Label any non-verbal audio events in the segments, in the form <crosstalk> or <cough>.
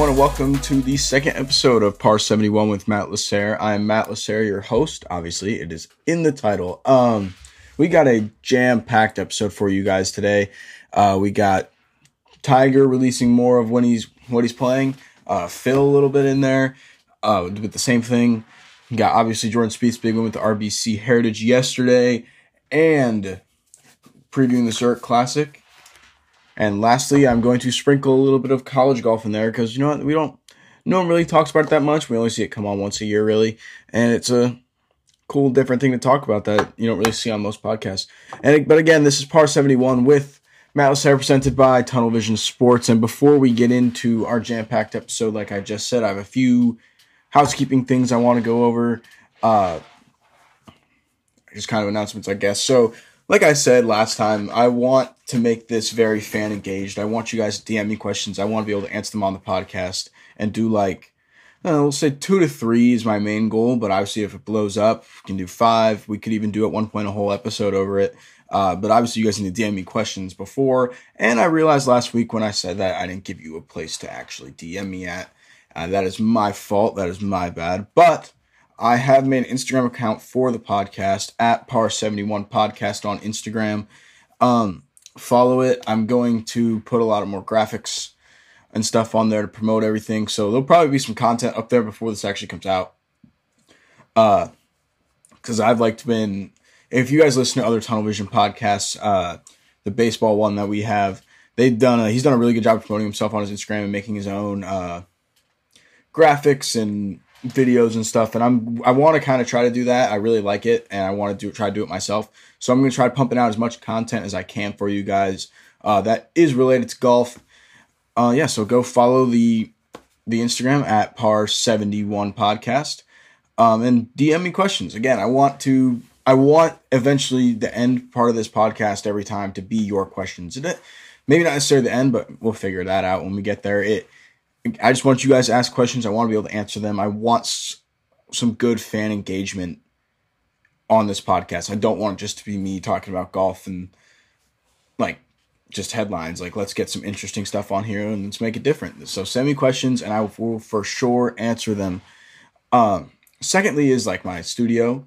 Everyone, and welcome to the second episode of Par 71 with Matt Lasser. I am Matt Lasser, your host. Obviously, it is in the title. Um, we got a jam packed episode for you guys today. Uh, we got Tiger releasing more of when he's what he's playing. Uh, Phil a little bit in there uh, with the same thing. We got obviously Jordan Spieth's big win with the RBC Heritage yesterday, and previewing the Zurich Classic. And lastly, I'm going to sprinkle a little bit of college golf in there because you know what? We don't, no one really talks about it that much. We only see it come on once a year, really. And it's a cool, different thing to talk about that you don't really see on most podcasts. And But again, this is Par 71 with Matt Lasser presented by Tunnel Vision Sports. And before we get into our jam packed episode, like I just said, I have a few housekeeping things I want to go over. Uh, just kind of announcements, I guess. So, like I said last time, I want to make this very fan engaged. I want you guys to DM me questions. I want to be able to answer them on the podcast and do like, uh, we'll say two to three is my main goal. But obviously, if it blows up, we can do five. We could even do at one point a whole episode over it. Uh, but obviously, you guys need to DM me questions before. And I realized last week when I said that I didn't give you a place to actually DM me at. Uh, that is my fault. That is my bad. But I have made an Instagram account for the podcast at Par71 Podcast on Instagram. Um, follow it. I'm going to put a lot of more graphics and stuff on there to promote everything. So there'll probably be some content up there before this actually comes out. Uh, because I've liked been, if you guys listen to other Tunnel Vision podcasts, uh, the baseball one that we have, they've done a, he's done a really good job promoting himself on his Instagram and making his own uh, graphics and videos and stuff and i'm i want to kind of try to do that. I really like it and i want to do try to do it myself. So i'm going to try pumping out as much content as i can for you guys uh, that is related to golf. Uh, yeah so go follow the the instagram at par 71 podcast um, and dm me questions. Again i want to i want eventually the end part of this podcast every time to be your questions maybe not necessarily the end but we'll figure that out when we get there. It I just want you guys to ask questions. I want to be able to answer them. I want some good fan engagement on this podcast. I don't want it just to be me talking about golf and like just headlines. Like, let's get some interesting stuff on here and let's make it different. So, send me questions and I will for sure answer them. Um, secondly, is like my studio.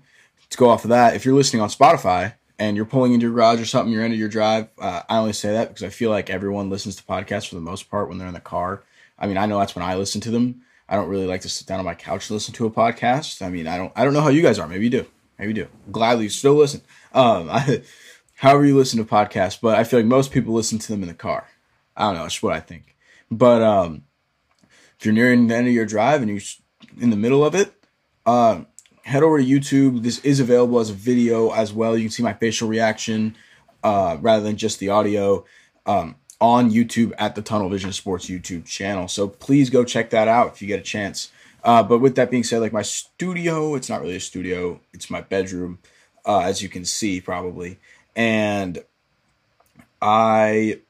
To go off of that, if you're listening on Spotify and you're pulling into your garage or something, you're into your drive, uh, I only say that because I feel like everyone listens to podcasts for the most part when they're in the car I mean, I know that's when I listen to them. I don't really like to sit down on my couch and listen to a podcast. I mean, I don't I don't know how you guys are. Maybe you do. Maybe you do. Gladly still listen. Um, I, <laughs> however you listen to podcasts, but I feel like most people listen to them in the car. I don't know. It's what I think. But um, if you're nearing the end of your drive and you're in the middle of it, uh, head over to YouTube. This is available as a video as well. You can see my facial reaction uh, rather than just the audio. Um, on YouTube at the Tunnel Vision Sports YouTube channel. So please go check that out if you get a chance. Uh, but with that being said, like my studio, it's not really a studio, it's my bedroom, uh, as you can see probably. And I,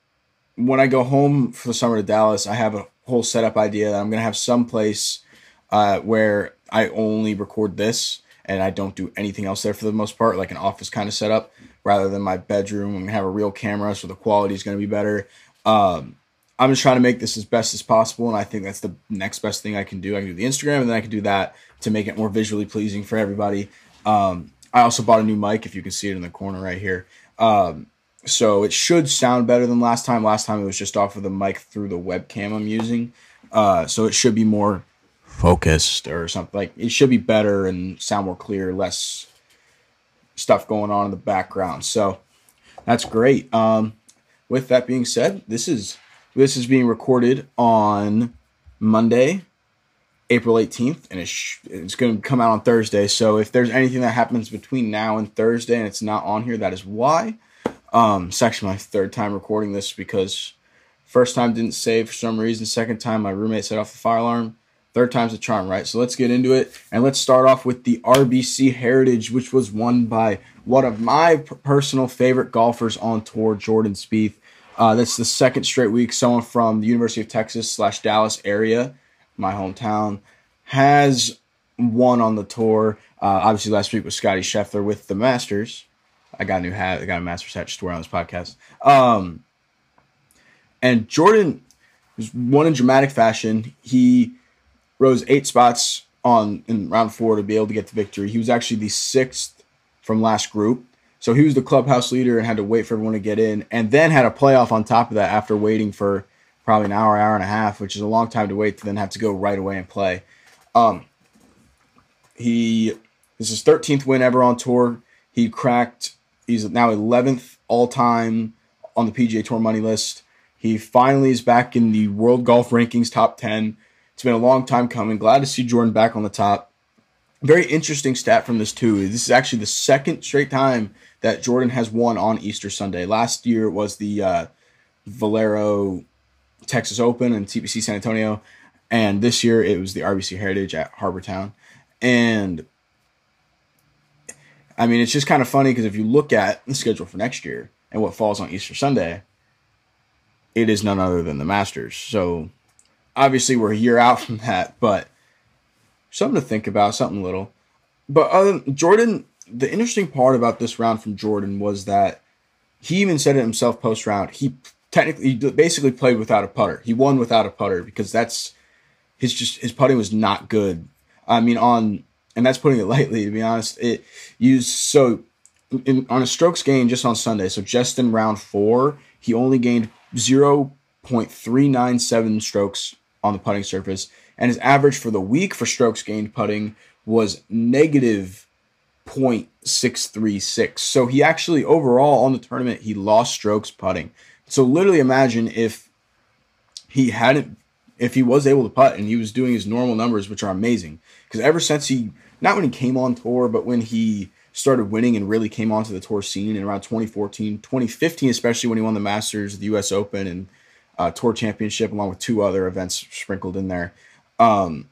when I go home for the summer to Dallas, I have a whole setup idea that I'm going to have some place uh, where I only record this and I don't do anything else there for the most part, like an office kind of setup rather than my bedroom. I'm gonna have a real camera, so the quality is gonna be better. Um, I'm just trying to make this as best as possible, and I think that's the next best thing I can do. I can do the Instagram, and then I can do that to make it more visually pleasing for everybody. Um, I also bought a new mic, if you can see it in the corner right here. Um, so it should sound better than last time. Last time it was just off of the mic through the webcam I'm using. Uh, so it should be more focused or something like it should be better and sound more clear, less stuff going on in the background. So that's great. Um, with that being said, this is this is being recorded on Monday, April 18th, and it's, it's going to come out on Thursday. So if there's anything that happens between now and Thursday and it's not on here, that is why. Um, it's actually my third time recording this because First time didn't save for some reason. Second time, my roommate set off the fire alarm. Third time's a charm, right? So let's get into it. And let's start off with the RBC Heritage, which was won by one of my personal favorite golfers on tour, Jordan Spieth. Uh, that's the second straight week someone from the University of Texas slash Dallas area, my hometown, has won on the tour. Uh, obviously, last week was Scotty Scheffler with the Masters. I got a new hat. I got a Masters hat just to wear on this podcast. Um, and Jordan was won in dramatic fashion. He rose eight spots on in round four to be able to get the victory. He was actually the sixth from last group. So he was the clubhouse leader and had to wait for everyone to get in, and then had a playoff on top of that after waiting for probably an hour, hour and a half, which is a long time to wait to then have to go right away and play. Um, he this is his 13th win ever on tour. He cracked. He's now 11th all time on the PGA Tour money list. He finally is back in the World Golf Rankings top 10. It's been a long time coming. Glad to see Jordan back on the top. Very interesting stat from this too. This is actually the second straight time that Jordan has won on Easter Sunday. Last year was the uh, Valero Texas Open and TPC San Antonio, and this year it was the RBC Heritage at Harbour Town. And I mean, it's just kind of funny because if you look at the schedule for next year and what falls on Easter Sunday, it is none other than the Masters. So obviously we're a year out from that, but something to think about, something little. But other Jordan, the interesting part about this round from Jordan was that he even said it himself post round. He technically he basically played without a putter. He won without a putter because that's his just his putting was not good. I mean on and that's putting it lightly to be honest. It used so in, on a strokes gain just on Sunday. So just in round 4, he only gained 0.397 strokes on the putting surface and his average for the week for strokes gained putting was negative 0.636. So he actually overall on the tournament he lost strokes putting. So literally imagine if he hadn't if he was able to putt and he was doing his normal numbers which are amazing because ever since he not when he came on tour but when he started winning and really came onto the tour scene in around 2014 2015 especially when he won the masters the us open and uh, tour championship along with two other events sprinkled in there um,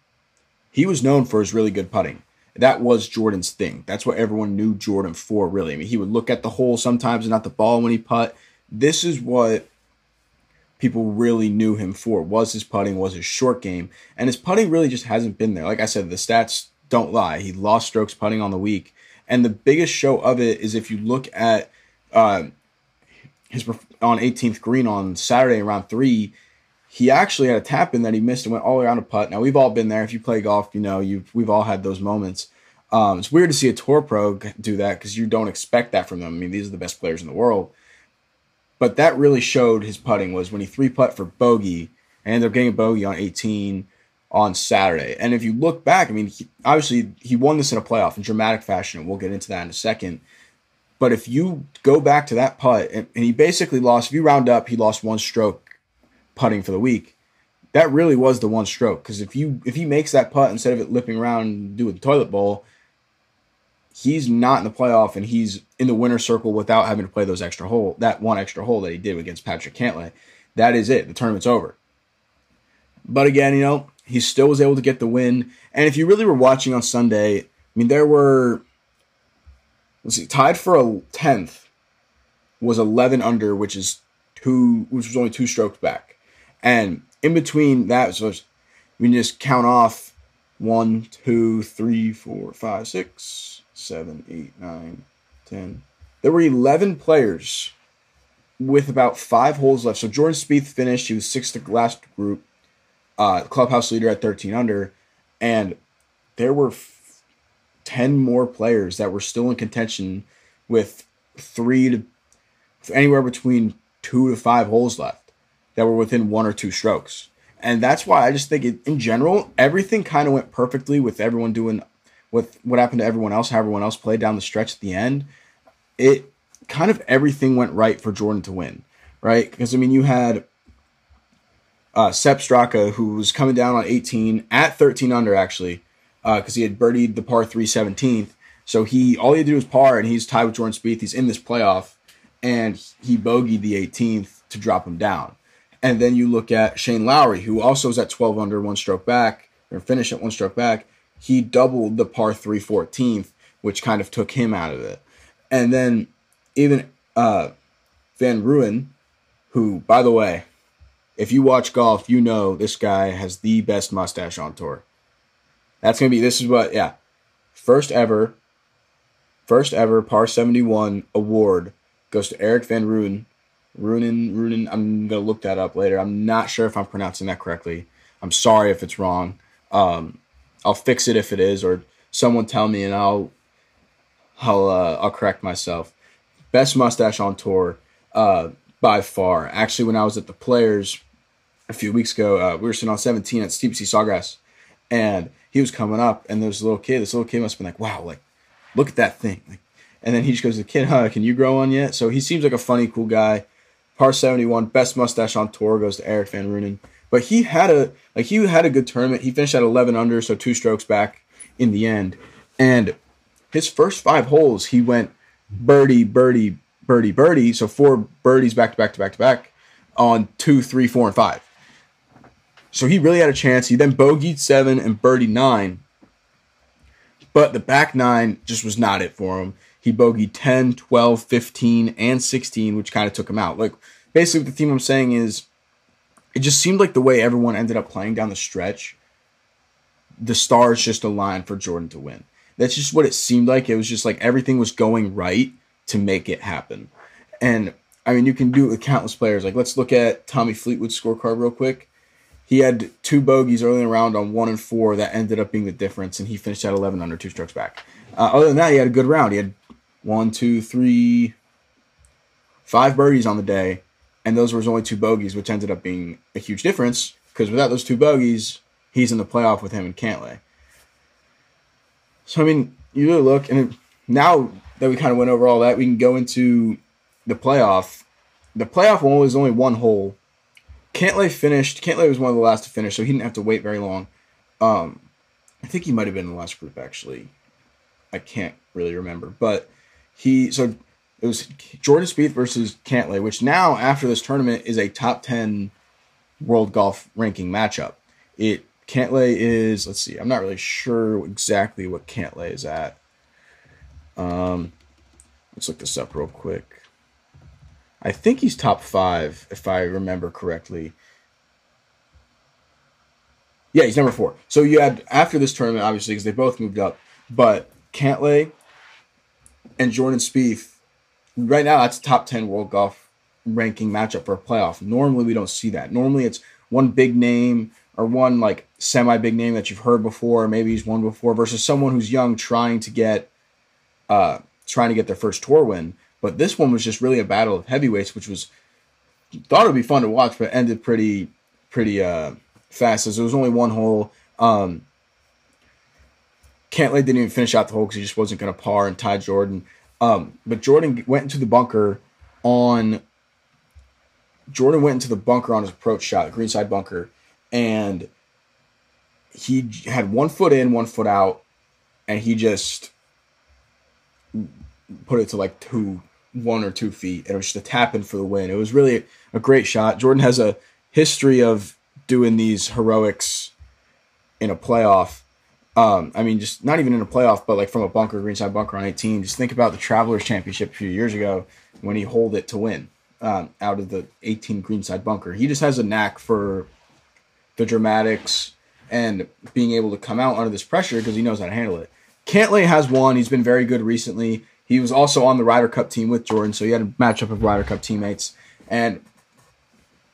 he was known for his really good putting that was Jordan's thing. That's what everyone knew Jordan for, really. I mean, he would look at the hole sometimes and not the ball when he putt. This is what people really knew him for was his putting, was his short game. And his putting really just hasn't been there. Like I said, the stats don't lie. He lost strokes putting on the week. And the biggest show of it is if you look at uh, his on 18th green on Saturday around three, he actually had a tap in that he missed and went all around a putt. Now we've all been there. If you play golf, you know you we've all had those moments. Um, it's weird to see a tour pro do that because you don't expect that from them. I mean, these are the best players in the world. But that really showed his putting was when he three putt for bogey and ended up getting a bogey on 18 on Saturday. And if you look back, I mean, he, obviously he won this in a playoff in dramatic fashion, and we'll get into that in a second. But if you go back to that putt, and, and he basically lost, if you round up, he lost one stroke putting for the week, that really was the one stroke. Because if you if he makes that putt instead of it lipping around and do the toilet bowl, he's not in the playoff and he's in the winner circle without having to play those extra hole that one extra hole that he did against Patrick Cantlay. That is it. The tournament's over. But again, you know, he still was able to get the win. And if you really were watching on Sunday, I mean, there were let's see, tied for a tenth was eleven under, which is two, which was only two strokes back. And in between that, so we can just count off one, two, three, four, five, six, seven, eight, nine, ten. There were 11 players with about five holes left. So Jordan Spieth finished. He was sixth last group, uh, clubhouse leader at 13 under. And there were 10 more players that were still in contention with three to anywhere between two to five holes left that were within one or two strokes. And that's why I just think it, in general, everything kind of went perfectly with everyone doing with what happened to everyone else, how everyone else played down the stretch at the end. It kind of everything went right for Jordan to win, right? Because I mean, you had uh, Sepp Straka, who was coming down on 18 at 13 under actually, because uh, he had birdied the par 3 17th. So he all he had to do was par, and he's tied with Jordan Spieth. He's in this playoff, and he bogeyed the 18th to drop him down. And then you look at Shane Lowry, who also was at 12 under, one stroke back, or finished at one stroke back. He doubled the par 3 14th, which kind of took him out of it. And then even uh, Van Rooyen, who, by the way, if you watch golf, you know this guy has the best mustache on tour. That's going to be, this is what, yeah. First ever, first ever par 71 award goes to Erik Van Rooyen Runin, Runin. I'm gonna look that up later. I'm not sure if I'm pronouncing that correctly. I'm sorry if it's wrong. Um, I'll fix it if it is, or someone tell me, and I'll I'll uh, I'll correct myself. Best mustache on tour, uh, by far. Actually, when I was at the Players a few weeks ago, uh, we were sitting on 17 at TPC Sawgrass, and he was coming up, and there's a little kid. This little kid must have been like, "Wow, like, look at that thing!" Like, and then he just goes, to "The kid, huh? Can you grow one yet?" So he seems like a funny, cool guy. Par 71, best mustache on tour goes to Erik Van Rooyen. But he had a like he had a good tournament. He finished at 11 under, so two strokes back in the end. And his first five holes, he went birdie, birdie, birdie, birdie. So four birdies back to back to back to back on two, three, four, and five. So he really had a chance. He then bogeyed seven and birdie nine. But the back nine just was not it for him he bogeyed 10, 12, 15, and 16, which kind of took him out. Like, basically, what the theme I'm saying is it just seemed like the way everyone ended up playing down the stretch, the stars just aligned for Jordan to win. That's just what it seemed like. It was just like everything was going right to make it happen. And I mean, you can do it with countless players. Like, let's look at Tommy Fleetwood's scorecard real quick. He had two bogeys early in the round on one and four that ended up being the difference, and he finished at 11 under two strokes back. Uh, other than that, he had a good round. He had one, two, three, five birdies on the day, and those were his only two bogeys, which ended up being a huge difference because without those two bogeys, he's in the playoff with him and Cantlay. So I mean, you really look, and now that we kind of went over all that, we can go into the playoff. The playoff one was only one hole. Cantlay finished. Cantlay was one of the last to finish, so he didn't have to wait very long. Um, I think he might have been in the last group actually. I can't really remember, but he so it was Jordan Spieth versus Cantlay, which now after this tournament is a top ten world golf ranking matchup. It Cantlay is let's see, I'm not really sure exactly what Cantlay is at. Um, let's look this up real quick. I think he's top five if I remember correctly. Yeah, he's number four. So you had after this tournament, obviously, because they both moved up, but Cantlay and Jordan Spieth, right now that's top 10 world golf ranking matchup for a playoff. Normally we don't see that. Normally it's one big name or one like semi big name that you've heard before, maybe he's won before, versus someone who's young trying to get uh trying to get their first tour win. But this one was just really a battle of heavyweights, which was thought it would be fun to watch, but ended pretty pretty uh fast as it was only one hole. Um Cantlay didn't even finish out the hole because he just wasn't going to par and tie Jordan. Um, but Jordan went into the bunker on. Jordan went into the bunker on his approach shot, greenside bunker, and he had one foot in, one foot out, and he just put it to like two, one or two feet, and it was just a tap in for the win. It was really a great shot. Jordan has a history of doing these heroics in a playoff um, I mean, just not even in a playoff, but like from a bunker, greenside bunker on 18. Just think about the Travelers Championship a few years ago when he holed it to win um, out of the 18 greenside bunker. He just has a knack for the dramatics and being able to come out under this pressure because he knows how to handle it. Cantlay has won. He's been very good recently. He was also on the Ryder Cup team with Jordan, so he had a matchup of Ryder Cup teammates. And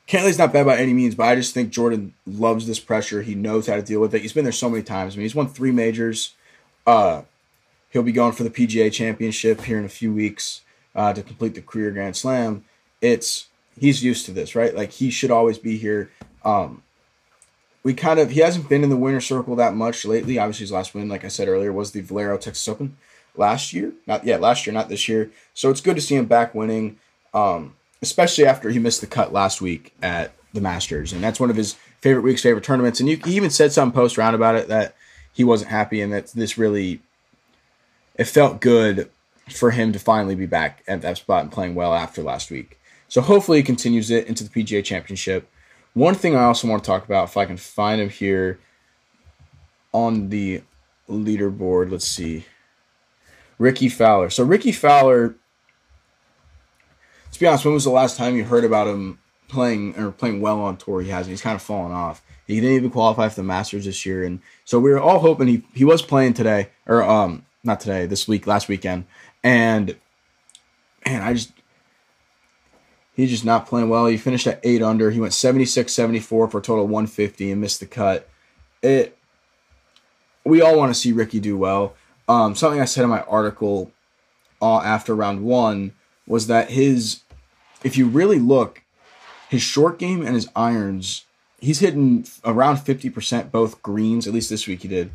Cantlay's not bad by any means, but I just think Jordan loves this pressure. He knows how to deal with it. He's been there so many times. I mean, he's won three majors. Uh, he'll be going for the PGA Championship here in a few weeks uh, to complete the career Grand Slam. It's he's used to this, right? Like he should always be here. Um, we kind of he hasn't been in the winner circle that much lately. Obviously, his last win, like I said earlier, was the Valero Texas Open last year. Not yeah, last year, not this year. So it's good to see him back winning. Um, especially after he missed the cut last week at the Masters, and that's one of his favorite weeks, favorite tournaments. And you, he even said some post round about it that he wasn't happy, and that this really it felt good for him to finally be back at that spot and playing well after last week. So hopefully he continues it into the PGA Championship. One thing I also want to talk about, if I can find him here on the leaderboard, let's see. Rickie Fowler. So Rickie Fowler, let's be honest, when was the last time you heard about him playing or playing well on tour? He hasn't. He's kind of fallen off. He didn't even qualify for the Masters this year, and so we were all hoping he he was playing today or um not today this week last weekend, and man, I just he's just not playing well. He finished at eight under. He went 76 74 for a total of 150 and missed the cut. It we all want to see Rickie do well. Um, something I said in my article uh, after round one was that his, if you really look, his short game and his irons, he's hitting around 50% both greens, at least this week he did,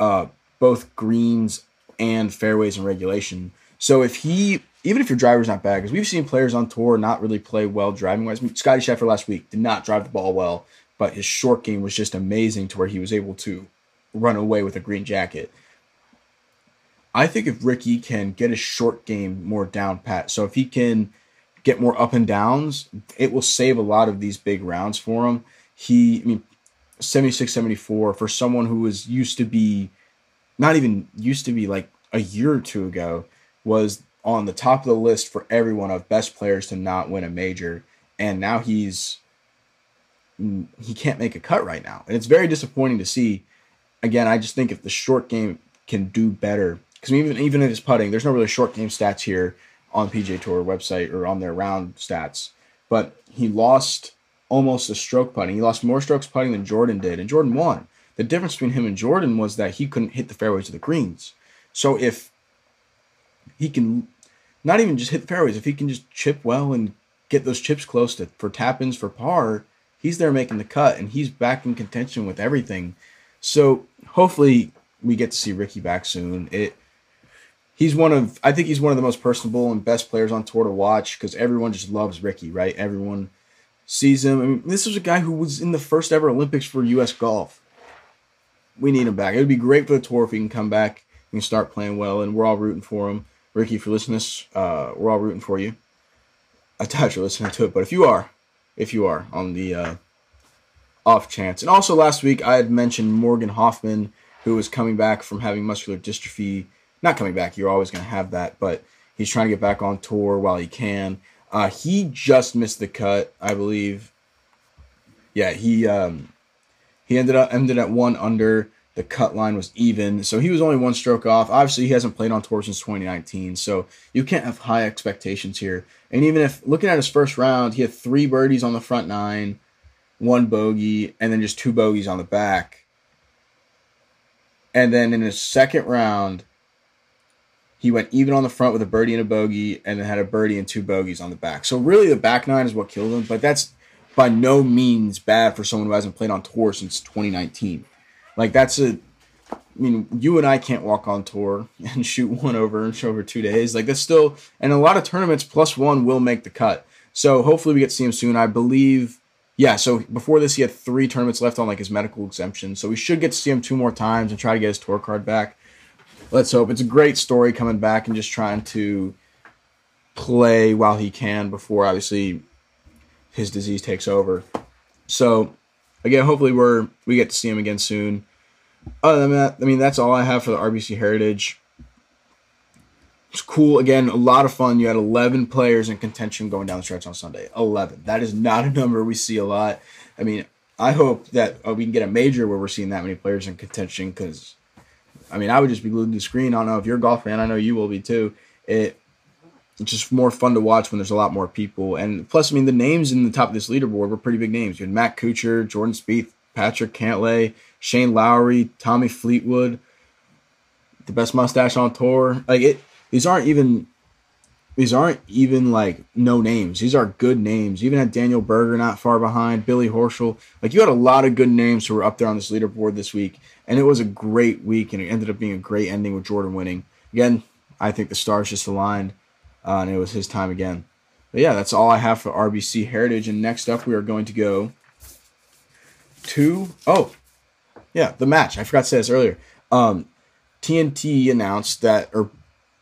uh, both greens and fairways in regulation. So if he, even if your driver's not bad, because we've seen players on tour not really play well driving wise. Scotty Scheffler last week did not drive the ball well, but his short game was just amazing to where he was able to run away with a green jacket. I think if Rickie can get his short game more down pat, so if he can get more up and downs, it will save a lot of these big rounds for him. He, I mean, 76 74 for someone who was used to be, not even used to be like a year or two ago, was on the top of the list for everyone of best players to not win a major. And now he's, mm, he can't make a cut right now. And it's very disappointing to see again, I just think if the short game can do better, because even even in his putting, there's no really short game stats here on PGA Tour website or on their round stats. But he lost almost a stroke putting. He lost more strokes putting than Jordan did, and Jordan won. The difference between him and Jordan was that he couldn't hit the fairways of the greens. So if he can not even just hit the fairways, if he can just chip well and get those chips close to for tap ins for par, he's there making the cut and he's back in contention with everything. So hopefully we get to see Rickie back soon. It he's one of I think he's one of the most personable and best players on tour to watch because everyone just loves Rickie, right? Everyone sees him. I mean, this was a guy who was in the first ever Olympics for U.S. golf. We need him back. It would be great for the tour if he can come back and start playing well, and we're all rooting for him. Rickie, if you're listening this, uh, we're all rooting for you. I doubt you're listening to it, but if you are, if you are on the uh, off chance. And also last week I had mentioned Morgan Hoffman, who was coming back from having muscular dystrophy. Not coming back, you're always going to have that, but he's trying to get back on tour while he can. Uh, he just missed the cut, I believe. Yeah, he um, he ended up ended at one under. The cut line was even, so he was only one stroke off. Obviously, he hasn't played on tour since 2019, so you can't have high expectations here. And even if looking at his first round, he had three birdies on the front nine, one bogey, and then just two bogeys on the back. And then in his second round, he went even on the front with a birdie and a bogey, and then had a birdie and two bogeys on the back. So really, the back nine is what killed him. But that's by no means bad for someone who hasn't played on tour since 2019. Like that's a, I mean, you and I can't walk on tour <laughs> and shoot one over and show over two days. Like that's still, and a lot of tournaments plus one will make the cut. So hopefully we get to see him soon. I believe yeah, so before this, he had three tournaments left on like his medical exemption. So we should get to see him two more times and try to get his tour card back. Let's hope. It's a great story coming back and just trying to play while he can before obviously his disease takes over. So again, hopefully we're we get to see him again soon. Other than that, I mean that's all I have for the RBC Heritage. It's cool. Again, a lot of fun. You had 11 players in contention going down the stretch on Sunday. 11. That is not a number we see a lot. I mean, I hope that uh, we can get a major where we're seeing that many players in contention because, I mean, I would just be glued to the screen. I don't know if you're a golf fan. I know you will be too. It it's just more fun to watch when there's a lot more people. And plus, I mean, the names in the top of this leaderboard were pretty big names. You had Matt Kuchar, Jordan Spieth, Patrick Cantlay, Shane Lowry, Tommy Fleetwood, the best mustache on tour. Like it, these aren't even these aren't even like no names. These are good names. You even had Daniel Berger not far behind, Billy Horschel. Like you had a lot of good names who were up there on this leaderboard this week, and it was a great week, and it ended up being a great ending with Jordan winning. Again, I think the stars just aligned, uh, and it was his time again. But yeah, that's all I have for RBC Heritage. And next up, we are going to go to oh, yeah, the match. I forgot to say this earlier. Um, TNT announced that, or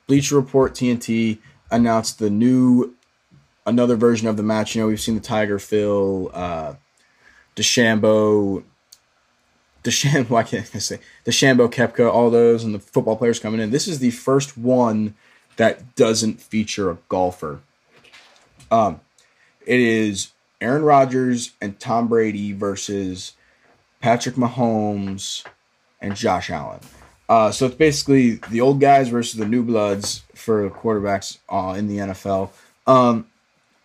Bleacher Report TNT announced the new another version of the match. You know, we've seen the Tiger Phil uh, DeChambeau, DeChambeau, <laughs> why can't I say DeChambeau, Koepka, all those, and the football players coming in. This is the first one that doesn't feature a golfer. Um, it is Aaron Rodgers and Tom Brady versus Patrick Mahomes and Josh Allen. Uh, so it's basically the old guys versus the new bloods for quarterbacks uh, in the NFL. Um,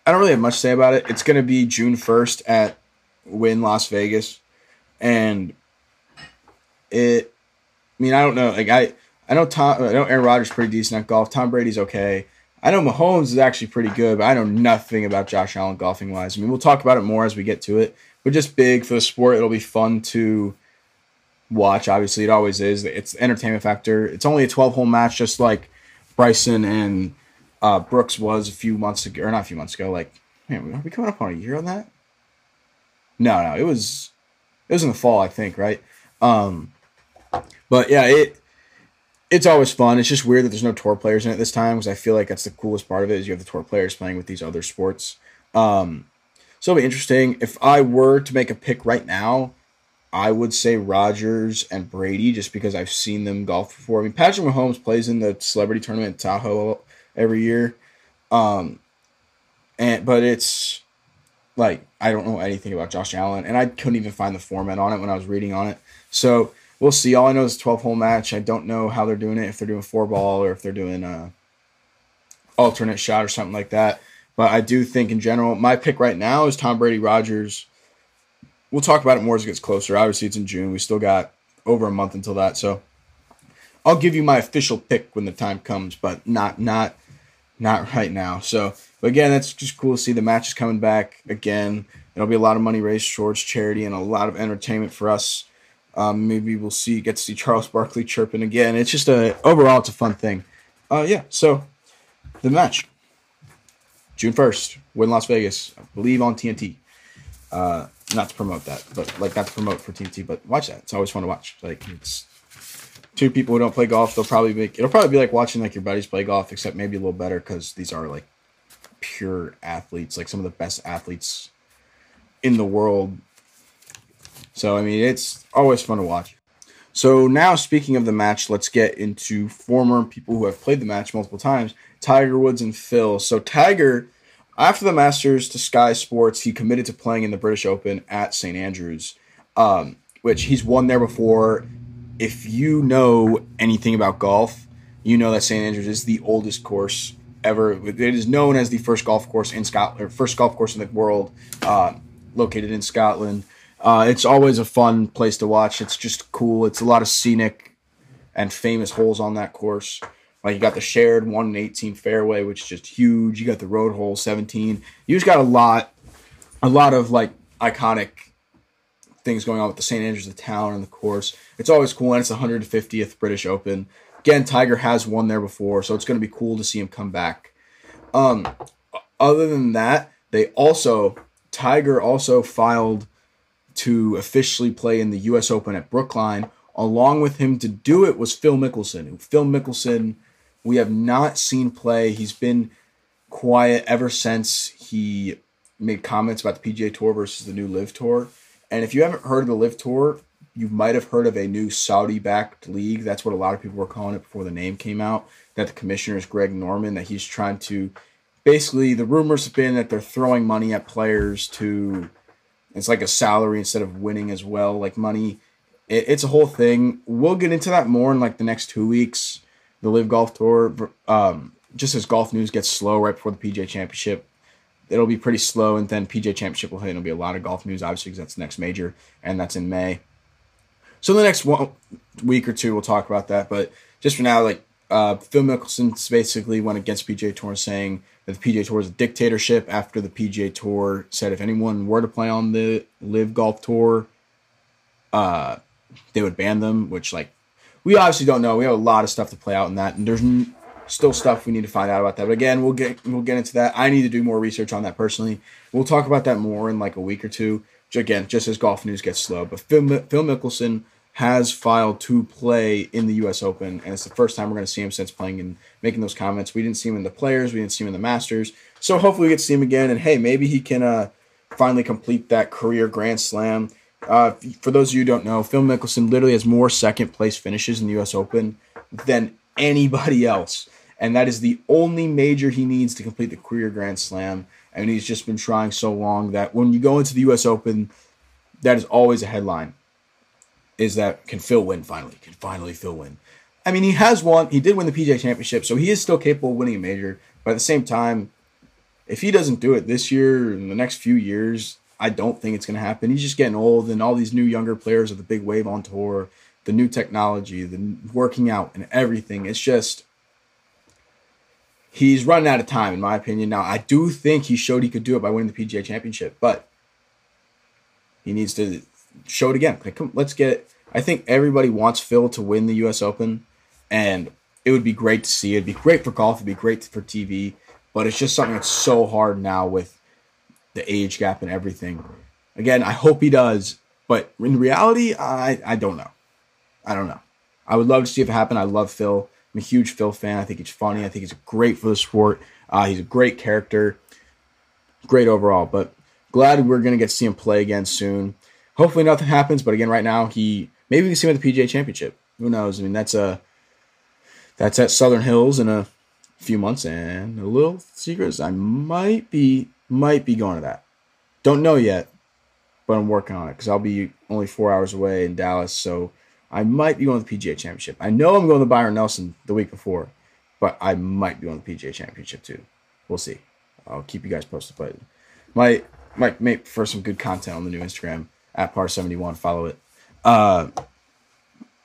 I don't really have much to say about it. It's going to be June 1st at Wynn Las Vegas. And it, I mean, I don't know. Like, I, I know Tom, I know Aaron Rodgers pretty decent at golf. Tom Brady's okay. I know Mahomes is actually pretty good, but I know nothing about Josh Allen golfing wise. I mean, we'll talk about it more as we get to it, but just big for the sport. It'll be fun to watch. Obviously, it always is. It's the entertainment factor. It's only a 12 hole match, just like Bryson and uh, Brooks was a few months ago, or not a few months ago. Like, man, are we coming up on a year on that? No, no, it was it was in the fall, I think, right? Um, but yeah, it it's always fun. It's just weird that there's no tour players in it this time because I feel like that's the coolest part of it is you have the tour players playing with these other sports. Um, so it'll be interesting. If I were to make a pick right now, I would say Rodgers and Brady just because I've seen them golf before. I mean, Patrick Mahomes plays in the celebrity tournament Tahoe every year. Um, and but it's like I don't know anything about Josh Allen, and I couldn't even find the format on it when I was reading on it. So we'll see. All I know is twelve hole match. I don't know how they're doing it. If they're doing four ball or if they're doing a alternate shot or something like that. But I do think in general, my pick right now is Tom Brady, Rodgers, we'll talk about it more as it gets closer. Obviously, it's in June. We still got over a month until that, so I'll give you my official pick when the time comes, but not not not right now. So, but again, that's just cool to see the matches coming back again. It'll be a lot of money raised towards charity and a lot of entertainment for us. Um, maybe we'll see get to see Charles Barkley chirping again. It's just a overall, it's a fun thing. Uh, yeah. So the match, June first, Wynn Las Vegas, I believe on TNT. Uh, not to promote that, but like not to promote for TNT, but watch that. It's always fun to watch. Like it's two people who don't play golf. They'll probably make it'll probably be like watching like your buddies play golf, except maybe a little better because these are like pure athletes, like some of the best athletes in the world. So I mean, it's always fun to watch. So now, speaking of the match, let's get into former people who have played the match multiple times. Tiger Woods and Phil. So Tiger after the Masters to Sky Sports, he committed to playing in the British Open at St Andrews, um, which he's won there before. If you know anything about golf, you know that St Andrews is the oldest course ever. It is known as the first golf course in Scotland, or first golf course in the world, uh, located in Scotland. Uh, it's always a fun place to watch. It's just cool. It's a lot of scenic and famous holes on that course. Like you got the shared one and eighteen fairway, which is just huge. You got the road hole seventeen. You just got a lot, a lot of like iconic things going on with the St Andrews, the town, and the course. It's always cool, and it's the 150th British Open. Again, Tiger has won there before, so it's going to be cool to see him come back. Um, other than that, they also Tiger also filed to officially play in the U.S. Open at Brookline. Along with him to do it was Phil Mickelson. Phil Mickelson we have not seen play. He's been quiet ever since he made comments about the PGA Tour versus the new LIV Tour. And if you haven't heard of the LIV Tour, you might have heard of a new Saudi-backed league. That's what a lot of people were calling it before the name came out. That the commissioner is Greg Norman. That he's trying to, basically, the rumors have been that they're throwing money at players to. It's like a salary instead of winning as well, like money. It, it's a whole thing. We'll get into that more in like the next two weeks the LIV Golf Tour. Um, just as golf news gets slow right before the PGA Championship, it'll be pretty slow, and then PGA Championship will hit. And it'll be a lot of golf news, obviously, because that's the next major, and that's in May. So in the next one, week or two, we'll talk about that. But just for now, like uh, Phil Mickelson basically went against PGA Tour, saying that the PGA Tour is a dictatorship. After the PGA Tour said if anyone were to play on the LIV Golf Tour, uh, they would ban them. Which like we obviously don't know. We have a lot of stuff to play out in that, and there's n- still stuff we need to find out about that. But again, we'll get we'll get into that. I need to do more research on that personally. We'll talk about that more in like a week or two. Again, just as golf news gets slow. But Phil, Phil Mickelson has filed to play in the U.S. Open, and it's the first time we're going to see him since playing and making those comments. We didn't see him in the Players, we didn't see him in the Masters, so hopefully we get to see him again. And hey, maybe he can uh, finally complete that career Grand Slam. Uh, for those of you who don't know, Phil Mickelson literally has more second place finishes in the U.S. Open than anybody else, and that is the only major he needs to complete the career Grand Slam. And he's just been trying so long that when you go into the U.S. Open, that is always a headline. Is that can Phil win finally? Can finally Phil win? I mean, he has won. He did win the PGA Championship, so he is still capable of winning a major. But at the same time, if he doesn't do it this year in the next few years, I don't think it's going to happen. He's just getting old, and all these new younger players are the big wave on tour, the new technology, the working out, and everything. It's just he's running out of time, in my opinion. Now, I do think he showed he could do it by winning the PGA Championship, but he needs to show it again. Like, come, let's get. I think everybody wants Phil to win the U.S. Open, and it would be great to see. It'd be great for golf. It'd be great for TV, but it's just something that's so hard now with the age gap and everything. Again, I hope he does, but in reality, I I don't know. I don't know. I would love to see if it happen. I love Phil. I'm a huge Phil fan. I think he's funny. I think he's great for the sport. Uh, he's a great character. Great overall. But glad we're gonna get to see him play again soon. Hopefully nothing happens. But again, right now he maybe we can see him at the PGA Championship. Who knows? I mean, that's a that's at Southern Hills in a few months, and a little secret I might be might be going to that. Don't know yet, but I'm working on it because I'll be only four hours away in Dallas, so I might be going to the PGA Championship. I know I'm going to Byron Nelson the week before, but I might be to the PGA Championship too. We'll see. I'll keep you guys posted, but might might make for some good content on the new Instagram at par seventy one. Follow it. Uh,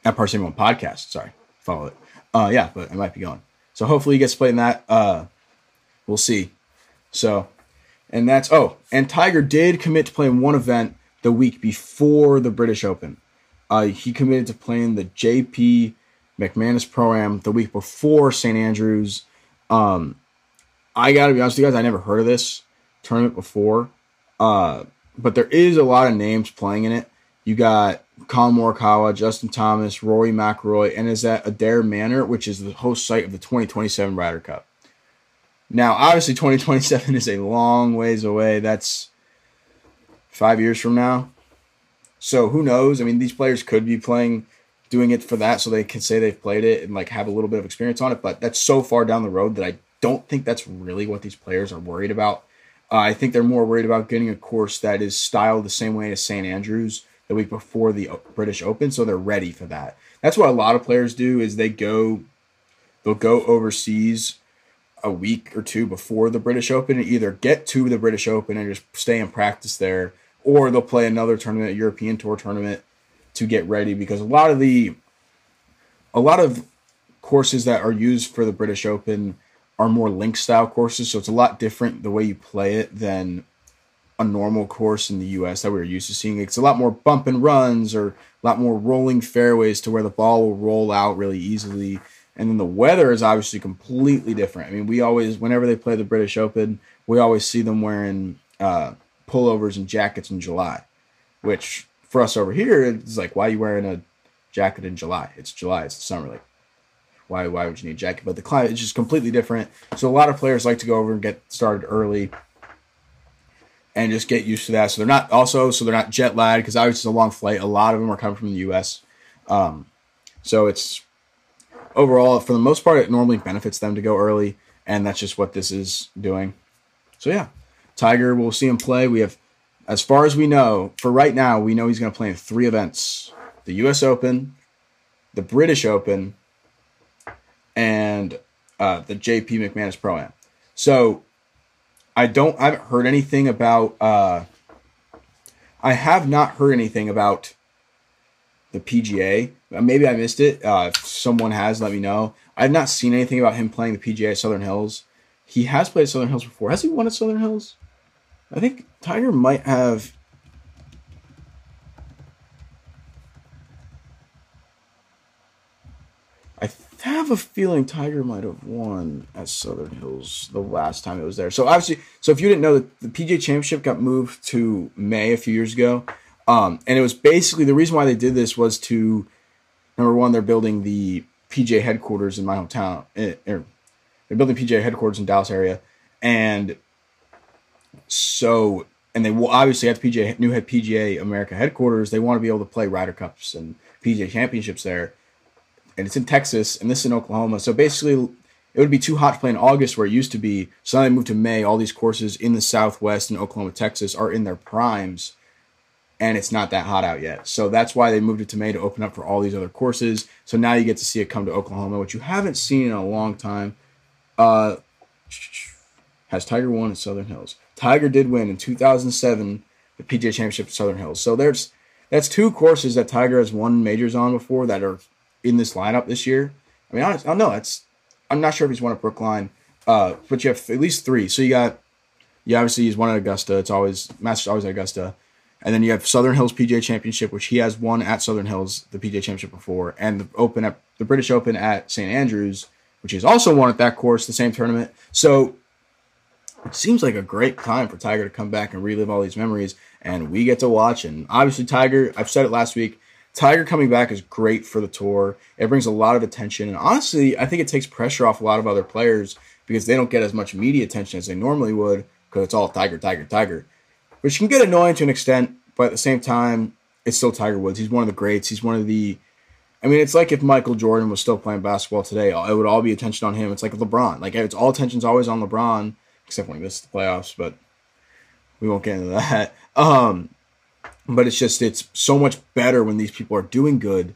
at par seventy one podcast. Sorry, follow it. Uh, yeah, but I might be going. So hopefully he gets play in that. Uh, we'll see. So, and that's oh, and Tiger did commit to playing one event the week before the British Open. Uh, he committed to playing the JP McManus Pro Am the week before St Andrews. Um, I gotta be honest with you guys, I never heard of this tournament before. Uh, but there is a lot of names playing in it. You got Collin Morikawa, Justin Thomas, Rory McIlroy, and is at Adare Manor, which is the host site of the 2027 Ryder Cup. Now, obviously, 2027 is a long ways away. That's five years from now. So who knows? I mean, these players could be playing, doing it for that, so they can say they've played it and like have a little bit of experience on it. But that's so far down the road that I don't think that's really what these players are worried about. Uh, I think they're more worried about getting a course that is styled the same way as St. Andrews the week before the British Open, so they're ready for that. That's what a lot of players do is they go they'll go overseas a week or two before the British Open and either get to the British Open and just stay and practice there, or they'll play another tournament, a European Tour tournament, to get ready because a lot of the a lot of courses that are used for the British Open are more link style courses, so it's a lot different the way you play it than a normal course in the US that we are used to seeing. It's a lot more bump and runs or a lot more rolling fairways to where the ball will roll out really easily. And then the weather is obviously completely different. I mean, we always, whenever they play the British Open, we always see them wearing uh, pullovers and jackets in July, which for us over here, it's like, why are you wearing a jacket in July? It's July, it's the summer. Like, why, why would you need a jacket? But the climate is just completely different. So a lot of players like to go over and get started early and just get used to that. So they're not also so they're not jet lagged because obviously it's a long flight. A lot of them are coming from the U.S. Um, so it's overall for the most part it normally benefits them to go early, and that's just what this is doing. So yeah, Tiger, we'll see him play. We have, as far as we know, for right now, we know he's going to play in three events: the U.S. Open, the British Open, and uh, the J.P. McManus Pro Am. So I don't. I haven't heard anything about. Uh, I have not heard anything about the PGA. Uh, maybe I missed it. Uh, if someone has, let me know. I've not seen anything about him playing the PGA Southern Hills. He has played Southern Hills before. Has he won at Southern Hills? I think Tiger might have I have a feeling Tiger might have won at Southern Hills the last time it was there. So obviously, so if you didn't know, that the PGA Championship got moved to May a few years ago, um, and it was basically the reason why they did this was to number one, they're building the PGA headquarters in my hometown. Eh, er, they're building PGA headquarters in Dallas area, and so and they will obviously the PGA new head PGA America headquarters, they want to be able to play Ryder Cups and PGA Championships there, and it's in Texas and this is in Oklahoma. So basically, it would be too hot to play in August where it used to be. So now they moved to May. All these courses in the Southwest and Oklahoma, Texas are in their primes, and it's not that hot out yet. So that's why they moved it to May to open up for all these other courses. So now you get to see it come to Oklahoma, which you haven't seen in a long time. Uh, has Tiger won at Southern Hills? Tiger did win in 2007 the PGA Championship at Southern Hills. So there's that's two courses that Tiger has won majors on before that are in this lineup this year. I mean, I don't know. It's I'm not sure if he's won at Brookline, uh, but you have at least three. So you got, you obviously he's won at Augusta. It's always Masters always at Augusta, and then you have Southern Hills PGA Championship, which he has won at Southern Hills the PGA Championship before, and the Open at the British Open at St Andrews, which he's also won at that course, the same tournament. So it seems like a great time for Tiger to come back and relive all these memories, and we get to watch. And obviously, Tiger, I've said it last week Tiger coming back is great for the tour. It brings a lot of attention. And honestly, I think it takes pressure off a lot of other players because they don't get as much media attention as they normally would because it's all Tiger, Tiger, Tiger. Which can get annoying to an extent, but at the same time, it's still Tiger Woods. He's one of the greats. He's one of the. I mean, it's like if Michael Jordan was still playing basketball today, it would all be attention on him. It's like LeBron. Like, it's all attention's always on LeBron, except when he missed the playoffs, but we won't get into that. <laughs> Um, but it's just it's so much better when these people are doing good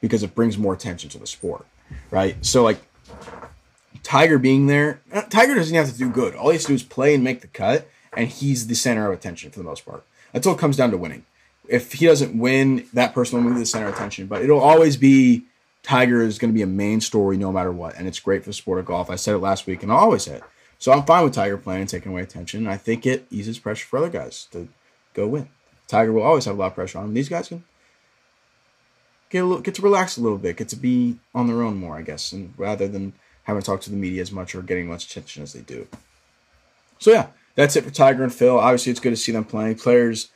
because it brings more attention to the sport, right? So like Tiger being there, Tiger doesn't have to do good. All he has to do is play and make the cut, and he's the center of attention for the most part until it comes down to winning. If he doesn't win, that person will move to the center of attention. But it'll always be Tiger is going to be a main story no matter what, and it's great for the sport of golf. I said it last week, and I always say it. So I'm fine with Tiger playing and taking away attention. I think it eases pressure for other guys to go win. Tiger will always have a lot of pressure on him. These guys can get a little, get to relax a little bit, get to be on their own more, I guess, and rather than having to talk to the media as much or getting as much attention as they do. So yeah, that's it for Tiger and Phil. Obviously, it's good to see them playing players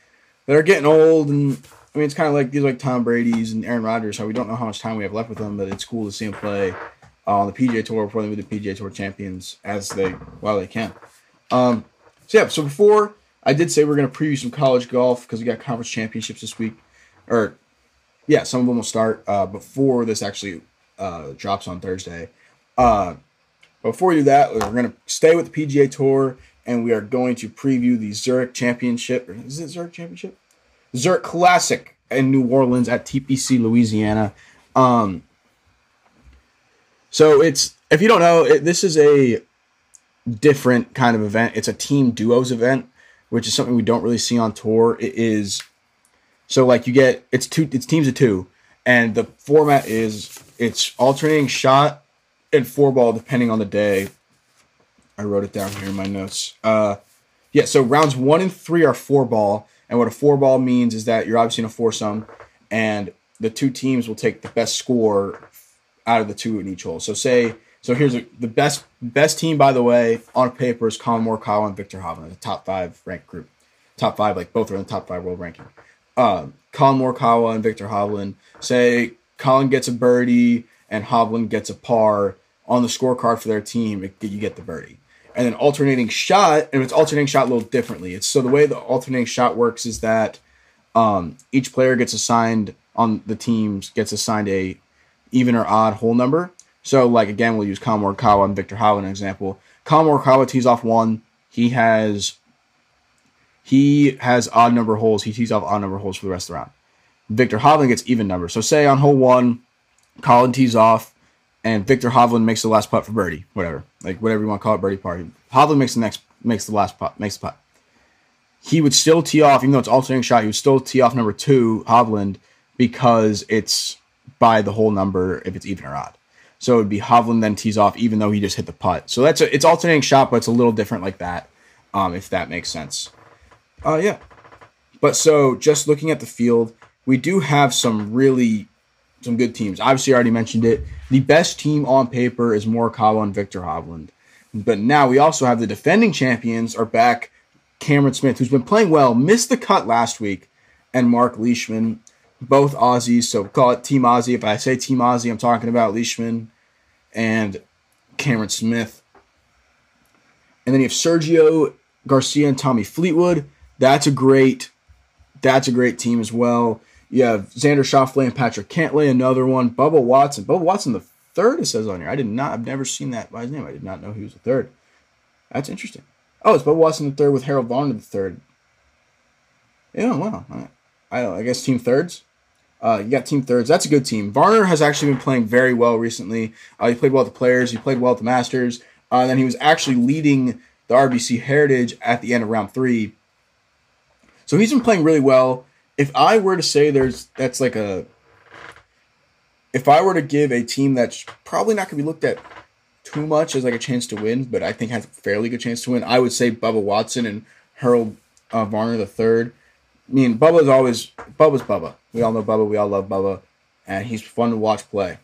that are getting old, and I mean, it's kind of like these like Tom Brady's and Aaron Rodgers. How we don't know how much time we have left with them, but it's cool to see them play on the PGA Tour before they move to PGA Tour champions as they while they can. Um, so yeah, so before I did say we're going to preview some college golf because we got conference championships this week. Or, yeah, some of them will start uh, before this actually uh, drops on Thursday. Uh, before we do that, we're going to stay with the PGA Tour and we are going to preview the Zurich Championship. Is it Zurich Championship? Zurich Classic in New Orleans at TPC, Louisiana. Um, so it's if you don't know, it, this is a different kind of event. It's a team duos event which is something we don't really see on tour. It is so like you get it's two it's teams of two, and the format is it's alternating shot and four ball depending on the day. I wrote it down here in my notes. Uh, yeah, so rounds one and three are four ball, and what a four ball means is that you're obviously in a foursome, and the two teams will take the best score out of the two in each hole. So say so here's a, the best best team, by the way, on paper is Collin Morikawa and Viktor Hovland, the top five ranked group. Top five, like both are in the top five world ranking. Um, Collin Morikawa and Viktor Hovland. Say Collin gets a birdie and Hovland gets a par on the scorecard for their team. It, you get the birdie. And then alternating shot, and it's alternating shot a little differently. It's so the way the alternating shot works is that um, each player gets assigned on the teams gets assigned a even or odd hole number so, like again, we'll use Collin Morikawa and Viktor Hovland an example. Collin Morikawa tees off one. He has he has odd number holes. He tees off odd number holes for the rest of the round. Viktor Hovland gets even number. So, say on hole one, Collin tees off, and Viktor Hovland makes the last putt for birdie, whatever, like whatever you want to call it, birdie party. Hovland makes the next makes the last putt, makes the putt. He would still tee off, even though it's alternating shot. He would still tee off number two, Hovland, because it's by the whole number if it's even or odd. So it would be Hovland then tees off, even though he just hit the putt. So that's a, it's alternating shot, but it's a little different like that, um, if that makes sense. Uh, yeah. But so just looking at the field, we do have some really some good teams. Obviously, I already mentioned it. The best team on paper is Morikawa and Viktor Hovland. But now we also have the defending champions are back. Cameron Smith, who's been playing well, missed the cut last week, and Mark Leishman both Aussies, so call it Team Aussie. If I say Team Aussie, I'm talking about Leishman and Cameron Smith. And then you have Sergio Garcia and Tommy Fleetwood. That's a great that's a great team as well. You have Xander Schauffele and Patrick Cantlay, another one. Bubba Watson. Bubba Watson, the third, it says on here. I did not, I've never seen that by his name. I did not know he was the third. That's interesting. Oh, it's Bubba Watson the third with Harold Varner the third. Yeah, wow. I, I guess team thirds. Uh, you got team thirds. That's a good team. Varner has actually been playing very well recently. Uh, he played well with the players. He played well at the Masters. Uh, and then he was actually leading the RBC Heritage at the end of round three. So he's been playing really well. If I were to say there's that's like a if I were to give a team that's probably not going to be looked at too much as like a chance to win, but I think has a fairly good chance to win, I would say Bubba Watson and Harold uh, Varner the third. I mean, Bubba's always Bubba's Bubba. We all know Bubba. We all love Bubba, and he's fun to watch play.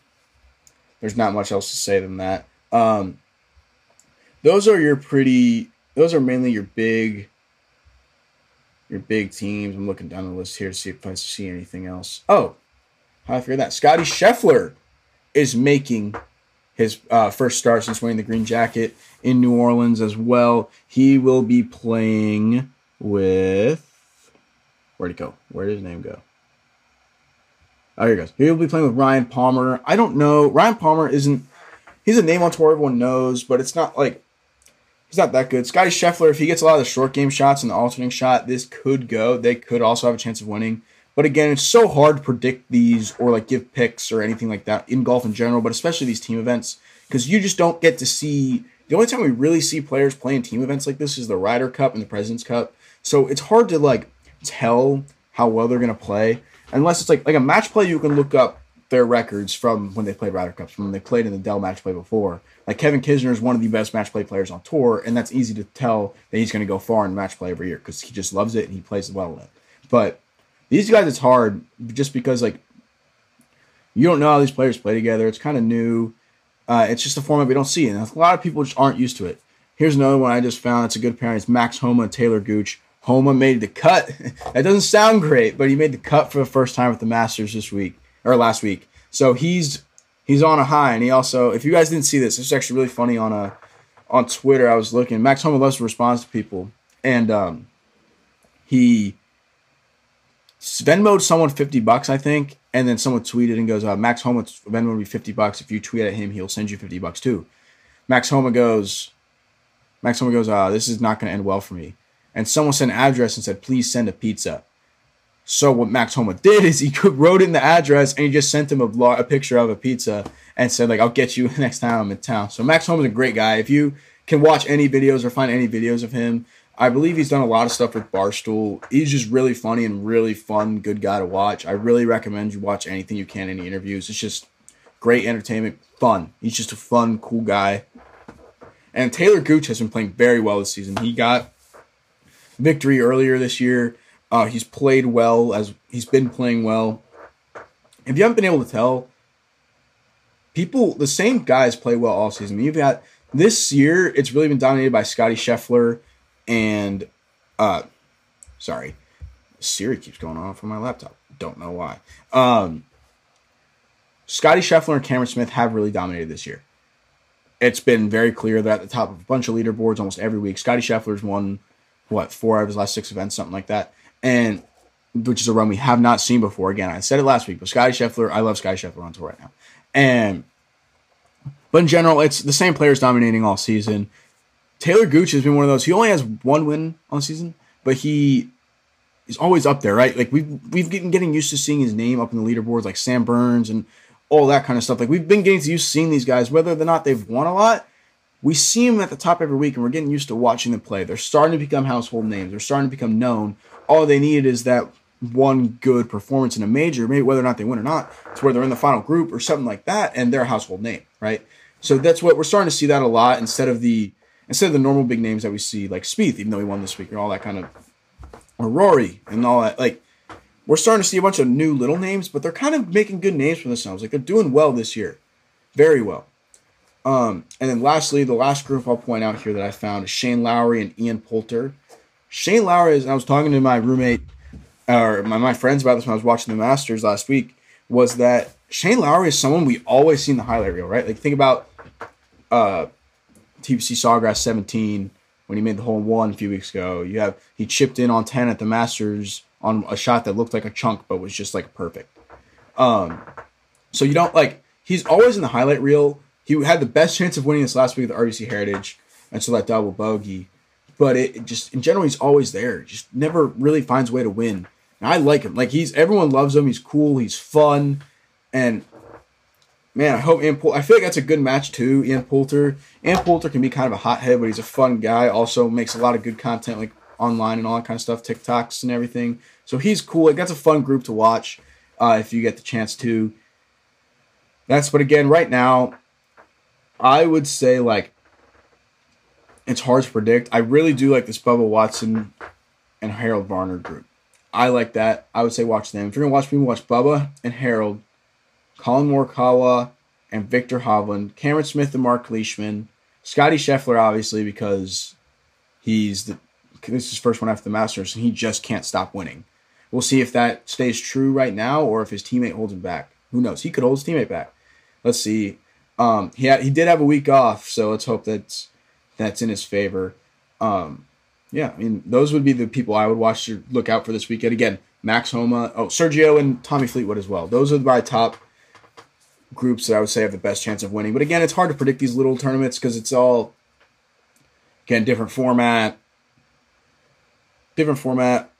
There's not much else to say than that. Um, those are your pretty. Those are mainly your big. Your big teams. I'm looking down the list here to see if I see anything else. Oh, how I figure that? Scottie Scheffler is making his uh, first start since wearing the green jacket in New Orleans as well. He will be playing with Where'd he go? Where did his name go? Oh, here he goes. He'll be playing with Ryan Palmer. I don't know. Ryan Palmer isn't. He's a name on tour everyone knows, but it's not like he's not that good. Scottie Scheffler, if he gets a lot of the short game shots and the alternating shot, this could go. They could also have a chance of winning. But again, it's so hard to predict these or like give picks or anything like that in golf in general, but especially these team events because you just don't get to see. The only time we really see players playing team events like this is the Ryder Cup and the President's Cup. So it's hard to like tell how well they're to play unless it's like like a match play. You can look up their records from when they played Ryder Cups, from when they played in the Dell match play before. Like Kevin Kisner is one of the best match play players on tour, and that's easy to tell that he's going to go far in match play every year because he just loves it and he plays well in it. But these guys, it's hard just because like you don't know how these players play together. It's kind of new. Uh, it's just a format we don't see, and a lot of people just aren't used to it. Here's another one I just found. It's a good pairing. It's Max Homa and Taylor Gooch. Homa made the cut. <laughs> that doesn't sound great, but he made the cut for the first time with the Masters this week or last week. So he's he's on a high, and he also, if you guys didn't see this, it's actually really funny on a on Twitter. I was looking. Max Homa loves to respond to people, and um, he Venmoed someone fifty bucks, I think, and then someone tweeted and goes, uh, "Max Homa Venmo would be fifty bucks. If you tweet at him, he'll send you fifty bucks too." Max Homa goes, Max Homa goes, uh, "This is not going to end well for me." and someone sent an address and said, please send a pizza. So what Max Homa did is he <laughs> wrote in the address and he just sent him a, a picture of a pizza and said like I'll get you <laughs> next time I'm in town. So Max Homa's a great guy. If you can watch any videos or find any videos of him, I believe he's done a lot of stuff with Barstool. He's just really funny and really fun, good guy to watch. I really recommend you watch anything you can, any interviews. It's just great entertainment, fun. He's just a fun, cool guy. And Taylor Gooch has been playing very well this season. He got victory earlier this year. Uh, he's played well as he's been playing well. If you haven't been able to tell, people the same guys play well all season. You've got this year; it's really been dominated by Scottie Scheffler and, uh, sorry, Siri keeps going off on my laptop. Don't know why. Um, Scottie Scheffler and Cameron Smith have really dominated this year. It's been very clear that at the top of a bunch of leaderboards almost every week. Scotty Scheffler's won what four out of his last six events, something like that, and which is a run we have not seen before. Again, I said it last week, but Scottie Scheffler, I love Scottie Scheffler on tour right now, and but in general, it's the same players dominating all season. Taylor Gooch has been one of those. He only has one win on season, but he is always up there, right? Like we've we've been getting used to seeing his name up in the leaderboards, like Sam Burns and all that kind of stuff. Like we've been getting used to seeing these guys, whether or not they've won a lot we see them at the top every week and we're getting used to watching them play. They're starting to become household names. They're starting to become known. All they need is that one good performance in a major, maybe whether or not they win or not, it's where they're in the final group or something like that, and they're a household name, right? So that's what we're starting to see that a lot instead of the instead of the normal big names that we see like Spieth, even though he won this week, or all that kind of or Rory and all that. Like we're starting to see a bunch of new little names, but they're kind of making good names for themselves. Like they're doing well this year, very well. Um, and then lastly, the last group I'll point out here that I found is Shane Lowry and Ian Poulter. Shane Lowry is, I was talking to my roommate or my, my friends about this when I was watching the Masters last week, was that Shane Lowry is someone we always see in the highlight reel, right? Like think about uh TPC Sawgrass 17, when he made the hole in one a few weeks ago. You have he chipped in on ten at the Masters on a shot that looked like a chunk but was just like perfect. Um, so you don't like he's always in the highlight reel. He had the best chance of winning this last week at the RBC Heritage until that double bogey. But it, it just in general he's always there. Just never really finds a way to win. And I like him. Like he's everyone loves him. He's cool. He's fun. And man, I hope Ian Poulter. I feel like that's a good match too. Ian Poulter. Ian Poulter can be kind of a hothead, but he's a fun guy. Also makes a lot of good content like online and all that kind of stuff, TikToks and everything. So he's cool. Like that's a fun group to watch uh, if you get the chance to. That's but again, right now, I would say like it's hard to predict. I really do like this Bubba Watson and Harold Varner group. I like that. I would say watch them. If you're gonna watch people, watch Bubba and Harold, Collin Morikawa and Viktor Hovland, Cameron Smith and Mark Leishman, Scottie Scheffler, obviously because he's the this is his first one after the Masters and he just can't stop winning. We'll see if that stays true right now or if his teammate holds him back. Who knows? He could hold his teammate back. Let's see. Um, he had, he did have a week off, so let's hope that's that's in his favor. Um, yeah, I mean those would be the people I would watch to look out for this weekend. Again, Max Homa, oh Sergio and Tommy Fleetwood as well. Those are my top groups that I would say have the best chance of winning. But again, it's hard to predict these little tournaments because it's all again different format, different format.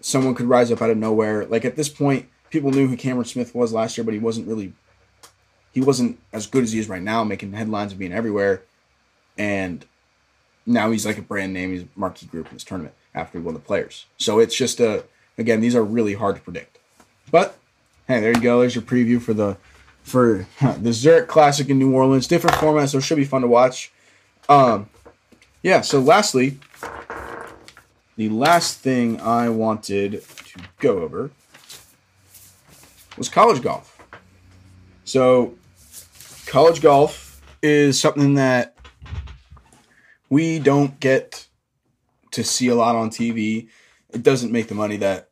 Someone could rise up out of nowhere. Like at this point, people knew who Cameron Smith was last year, but he wasn't really he wasn't as good as he is right now, making headlines and being everywhere. And now he's like a brand name. He's a marquee group in this tournament after he won the players. So it's just a again, these are really hard to predict. But hey, there you go. There's your preview for the for <laughs> the Zurich Classic in New Orleans. Different formats, so should be fun to watch. Um, yeah. So lastly, the last thing I wanted to go over was college golf. So college golf is something that we don't get to see a lot on TV. It doesn't make the money that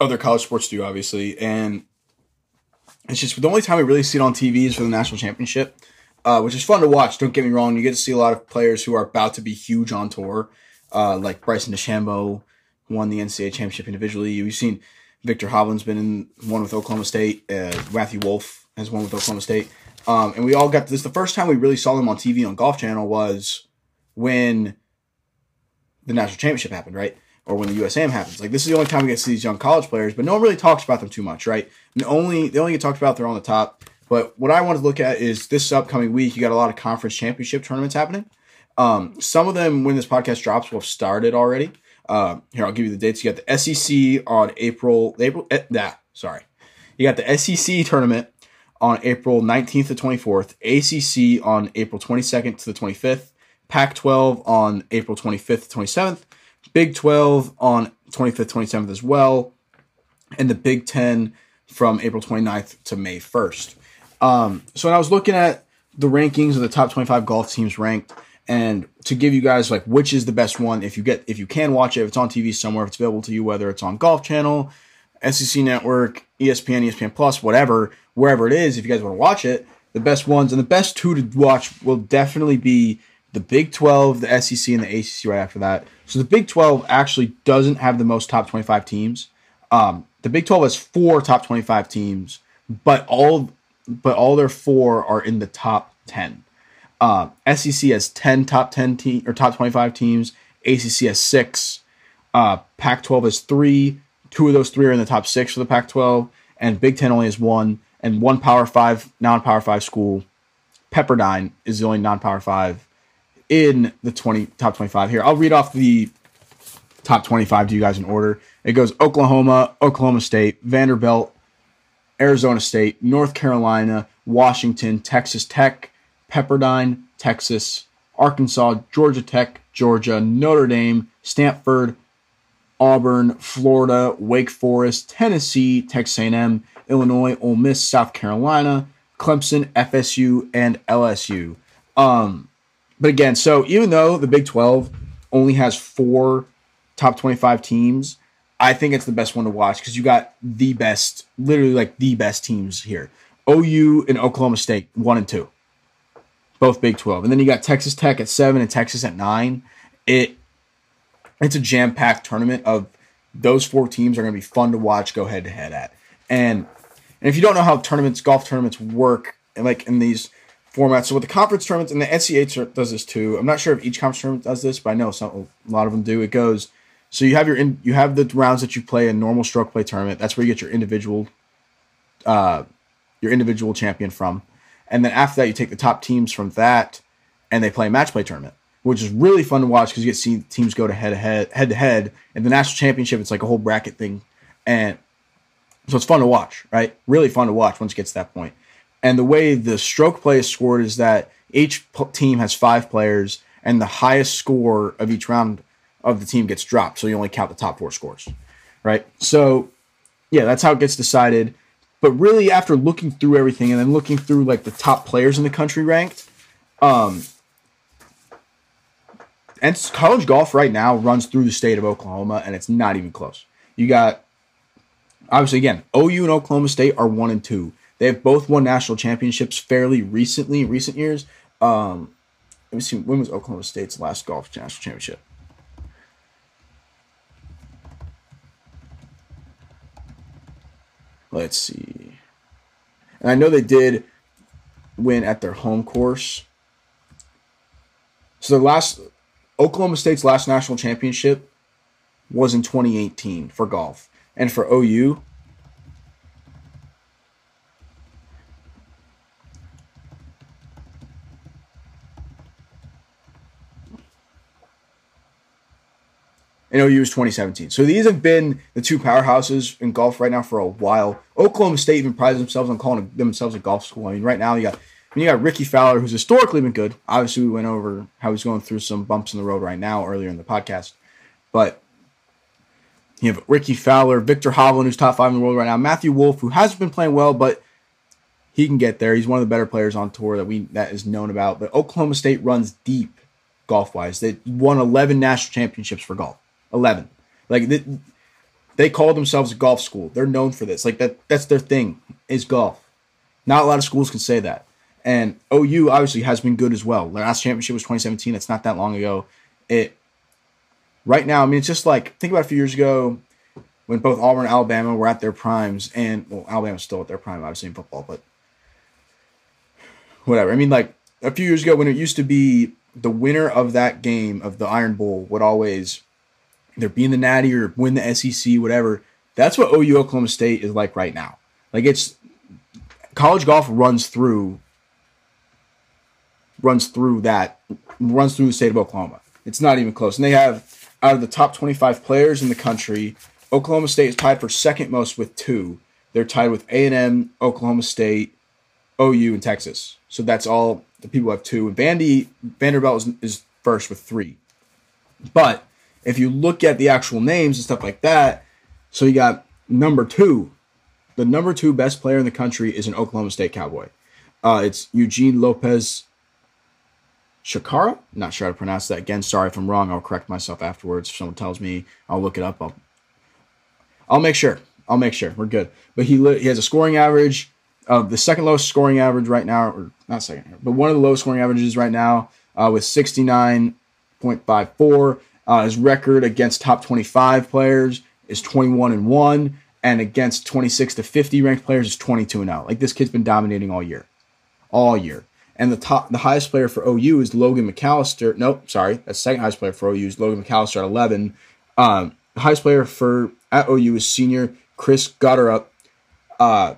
other college sports do, obviously, and it's just the only time we really see it on TV is for the national championship, uh, which is fun to watch. Don't get me wrong; you get to see a lot of players who are about to be huge on tour, uh, like Bryson DeChambeau won the NCAA championship individually. You've seen Viktor Hovland's been in one with Oklahoma State. Uh, Matthew Wolff has one with Oklahoma State, um, and we all got this. The first time we really saw them on TV on Golf Channel was when the national championship happened, right? Or when the USAM happens. Like this is the only time we get to see these young college players, but no one really talks about them too much, right? And only they only get talked about they're on the top. But what I want to look at is this upcoming week. You got a lot of conference championship tournaments happening. Um, some of them, when this podcast drops, will have started already. Uh, here, I'll give you the dates. You got the SEC on April. April. Eh, nah, sorry. You got the SEC tournament on April 19th to 24th. ACC on April 22nd to the 25th. Pac 12 on April 25th, 27th, Big 12 on 25th, 27th as well, and the Big 10 from April 29th to May 1st. Um, so when I was looking at the rankings of the top 25 golf teams ranked, and to give you guys like which is the best one, if you get if you can watch it, if it's on TV somewhere, if it's available to you, whether it's on Golf Channel, SEC Network, ESPN, ESPN Plus, whatever, wherever it is, if you guys want to watch it, the best ones and the best two to watch will definitely be the Big 12, the SEC, and the ACC right after that. So the Big 12 actually doesn't have the most top 25 teams. Um, the Big 12 has four top 25 teams, but all but all their four are in the top 10. Uh, SEC has 10 top 10 team or top 25 teams. ACC has six. Uh, Pac-12 has three. Two of those three are in the top six for the Pac-12, and Big Ten only has one and one Power Five non-Power Five school. Pepperdine is the only non-Power Five in the 20 top 25 here. I'll read off the top 25 to you guys in order. It goes Oklahoma, Oklahoma State, Vanderbilt, Arizona State, North Carolina, Washington, Texas Tech, Pepperdine, Texas, Arkansas, Georgia Tech, Georgia, Notre Dame, Stanford, Auburn, Florida, Wake Forest, Tennessee, Texas A&M, Illinois, Ole Miss, South Carolina, Clemson, FSU, and LSU. Um, but again, so even though the Big 12 only has four top 25 teams, I think it's the best one to watch because you got the best, literally like the best teams here. OU and Oklahoma State, one and two. both Big 12. And then you got Texas Tech at 7 and Texas at 9. It it's a jam-packed tournament of those four teams are going to be fun to watch go head to head at. And and if you don't know how tournaments golf tournaments work like in these formats, so with the conference tournaments and the NCAA does this too. I'm not sure if each conference tournament does this, but I know some a lot of them do. It goes so you have your in, you have the rounds that you play in normal stroke play tournament. That's where you get your individual uh your individual champion from. And then after that, you take the top teams from that, and they play a match play tournament, which is really fun to watch because you get to see teams go to head to head, head to head. And the national championship, it's like a whole bracket thing, and so it's fun to watch, right? Really fun to watch once it gets to that point. And the way the stroke play is scored is that each team has five players, and the highest score of each round of the team gets dropped. So you only count the top four scores, right? So yeah, that's how it gets decided. But really, after looking through everything and then looking through like the top players in the country ranked, um, and college golf right now runs through the state of Oklahoma, and it's not even close. You got obviously again, OU and Oklahoma State are one and two. They have both won national championships fairly recently recent years. Um, let me see when was Oklahoma State's last golf national championship? Let's see. And I know they did win at their home course. So the last Oklahoma State's last national championship was in 2018 for golf. And for OU, and OU is 2017. So these have been the two powerhouses in golf right now for a while. Oklahoma State even prides themselves on calling themselves a golf school. I mean, right now you got I mean, you got Rickie Fowler, who's historically been good. Obviously, we went over how he's going through some bumps in the road right now earlier in the podcast. But you have Rickie Fowler, Viktor Hovland, who's top five in the world right now, Matthew Wolff, who hasn't been playing well, but he can get there. He's one of the better players on tour that we that is known about. But Oklahoma State runs deep golf wise. They won 11 national championships for golf. 11. Like they, they call themselves a golf school. They're known for this. Like that that's their thing is golf. Not a lot of schools can say that. And OU obviously has been good as well. Their last championship was 2017. It's not that long ago. It right now, I mean, it's just like think about a few years ago when both Auburn and Alabama were at their primes, and well, Alabama's still at their prime, obviously in football, but whatever. I mean, like a few years ago when it used to be the winner of that game of the Iron Bowl would always either be in the Natty or win the SEC, whatever. That's what OU Oklahoma State is like right now. Like it's college golf runs through runs through that runs through the state of Oklahoma. It's not even close. And they have out of the top 25 players in the country, Oklahoma State is tied for second most with two. They're tied with A&M, Oklahoma State, OU, and Texas. So that's all the people have two. And Vandy Vanderbilt is, is first with three. But if you look at the actual names and stuff like that, so you got number two. The number two best player in the country is an Oklahoma State Cowboy. Uh, it's Eugene Lopez Chacarra. Not sure how to pronounce that. Again, sorry if I'm wrong. I'll correct myself afterwards. If someone tells me, I'll look it up. I'll, I'll make sure. I'll make sure we're good. But he he has a scoring average of the second lowest scoring average right now, or not second, but one of the lowest scoring averages right now uh, with 69.54. Uh, his record against top 25 players is 21 and 1, and against 26 to 50 ranked players is 22 and out. Like this kid's been dominating all year. All year. And the top the highest player for OU is Logan McAllister. Nope, sorry. That's second highest player for OU is Logan McAllister at 11. Um, the highest player for at OU is senior Chris Gotterup, uh,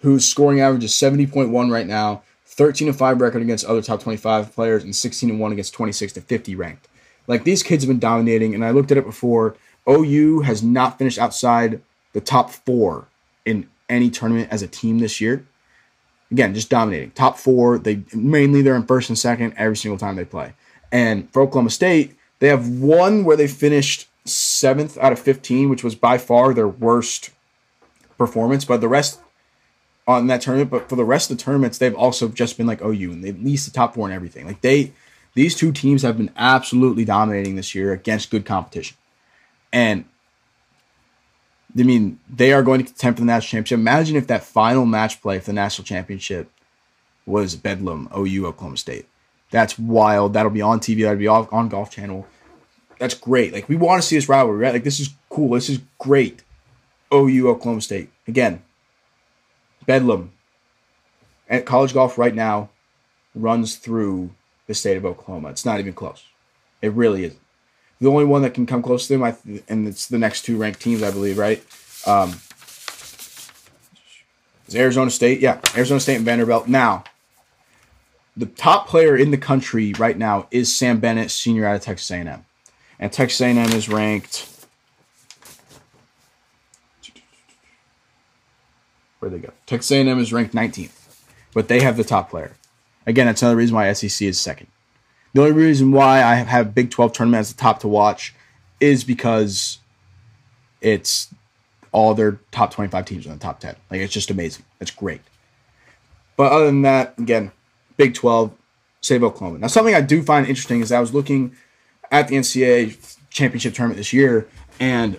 whose scoring average is 70.1 right now, 13 and 5 record against other top 25 players, and 16 and 1 against 26 to 50 ranked. Like these kids have been dominating, and I looked at it before. OU has not finished outside the top four in any tournament as a team this year. Again, just dominating. Top four. They mainly they're in first and second every single time they play. And for Oklahoma State, they have one where they finished seventh out of 15, which was by far their worst performance. But the rest on that tournament, but for the rest of the tournaments, they've also just been like OU and they at least the top four and everything. Like they these two teams have been absolutely dominating this year against good competition. And I mean, they are going to contend for the national championship. Imagine if that final match play for the national championship was Bedlam, OU, Oklahoma State. That's wild. That'll be on TV. That'll be on Golf Channel. That's great. Like we want to see this rivalry, right? Like this is cool. This is great. OU Oklahoma State again. Bedlam. And college golf right now runs through the state of Oklahoma. It's not even close. It really isn't. The only one that can come close to them, I th- and it's the next two ranked teams, I believe, right? Um, is Arizona State? Yeah, Arizona State and Vanderbilt. Now, the top player in the country right now is Sam Bennett, senior out of Texas A&M, and Texas A&M is ranked. Where they go? Texas A&M is ranked 19th, but they have the top player. Again, that's another reason why SEC is second. The only reason why I have Big 12 tournament as the top to watch is because it's all their top 25 teams in the top 10. Like it's just amazing. It's great. But other than that, again, Big 12, save Oklahoma. Now, something I do find interesting is I was looking at the NCAA championship tournament this year, and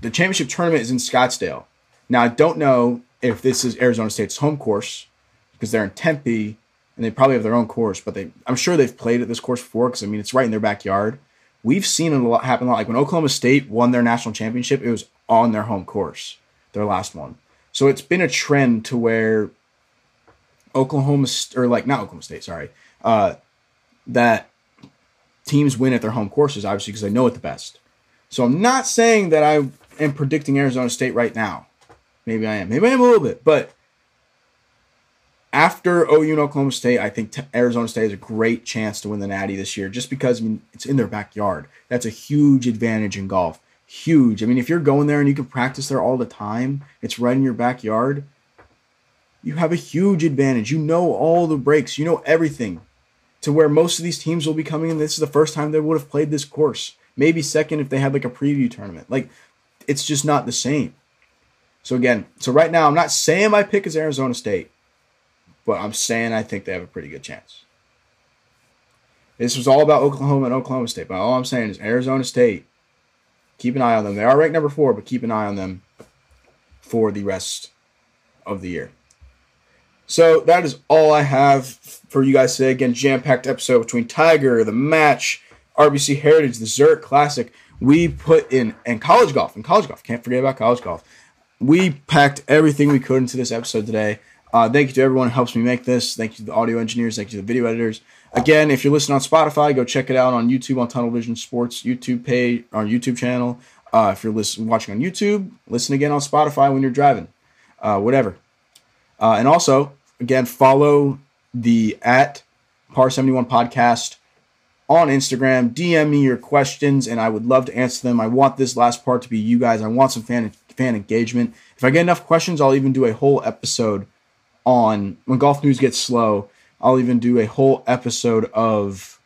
the championship tournament is in Scottsdale. Now, I don't know if this is Arizona State's home course because they're in Tempe and they probably have their own course, but they I'm sure they've played at this course before because I mean it's right in their backyard. We've seen it a lot happen a lot. Like when Oklahoma State won their national championship, it was on their home course, their last one. So it's been a trend to where Oklahoma or like not Oklahoma State, sorry, uh, that teams win at their home courses, obviously because they know it the best. So I'm not saying that I am predicting Arizona State right now. Maybe I am. Maybe I am a little bit, but after OU and Oklahoma State, I think Arizona State has a great chance to win the Natty this year, just because I mean it's in their backyard. That's a huge advantage in golf. Huge. I mean, if you're going there and you can practice there all the time, it's right in your backyard. You have a huge advantage. You know all the breaks. You know everything. To where most of these teams will be coming in. This is the first time they would have played this course. Maybe second if they had like a preview tournament. Like, it's just not the same. So again, so right now I'm not saying my pick is Arizona State. But I'm saying I think they have a pretty good chance. This was all about Oklahoma and Oklahoma State, but all I'm saying is Arizona State, keep an eye on them. They are ranked number four, but keep an eye on them for the rest of the year. So that is all I have for you guys today. Again, jam-packed episode between Tiger, the match, RBC Heritage, the Zurich Classic. We put in and college golf and college golf. Can't forget about college golf. We packed everything we could into this episode today. Uh, thank you to everyone who helps me make this. Thank you to the audio engineers. Thank you to the video editors. Again, if you're listening on Spotify, go check it out on YouTube on Tunnel Vision Sports YouTube page, our YouTube channel. Uh, if you're listening, watching on YouTube, listen again on Spotify when you're driving, uh, whatever. Uh, and also, again, follow the at Par 71 podcast on Instagram. DM me your questions, and I would love to answer them. I want this last part to be you guys. I want some fan fan engagement. If I get enough questions, I'll even do a whole episode on when golf news gets slow. I'll even do a whole episode of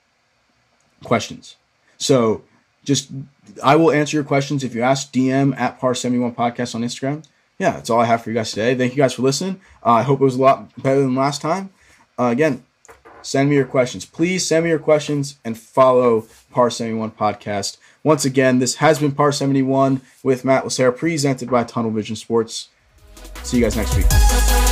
questions. So just I will answer your questions if you ask DM at par 71 podcast on Instagram. Yeah, that's all I have for you guys today. Thank you guys for listening. Uh, I hope it was a lot better than last time. Uh, again, send me your questions. Please send me your questions and follow Par 71 podcast. Once again, this has been Par 71 with Matt Lacerra, presented by Tunnel Vision Sports. See you guys next week.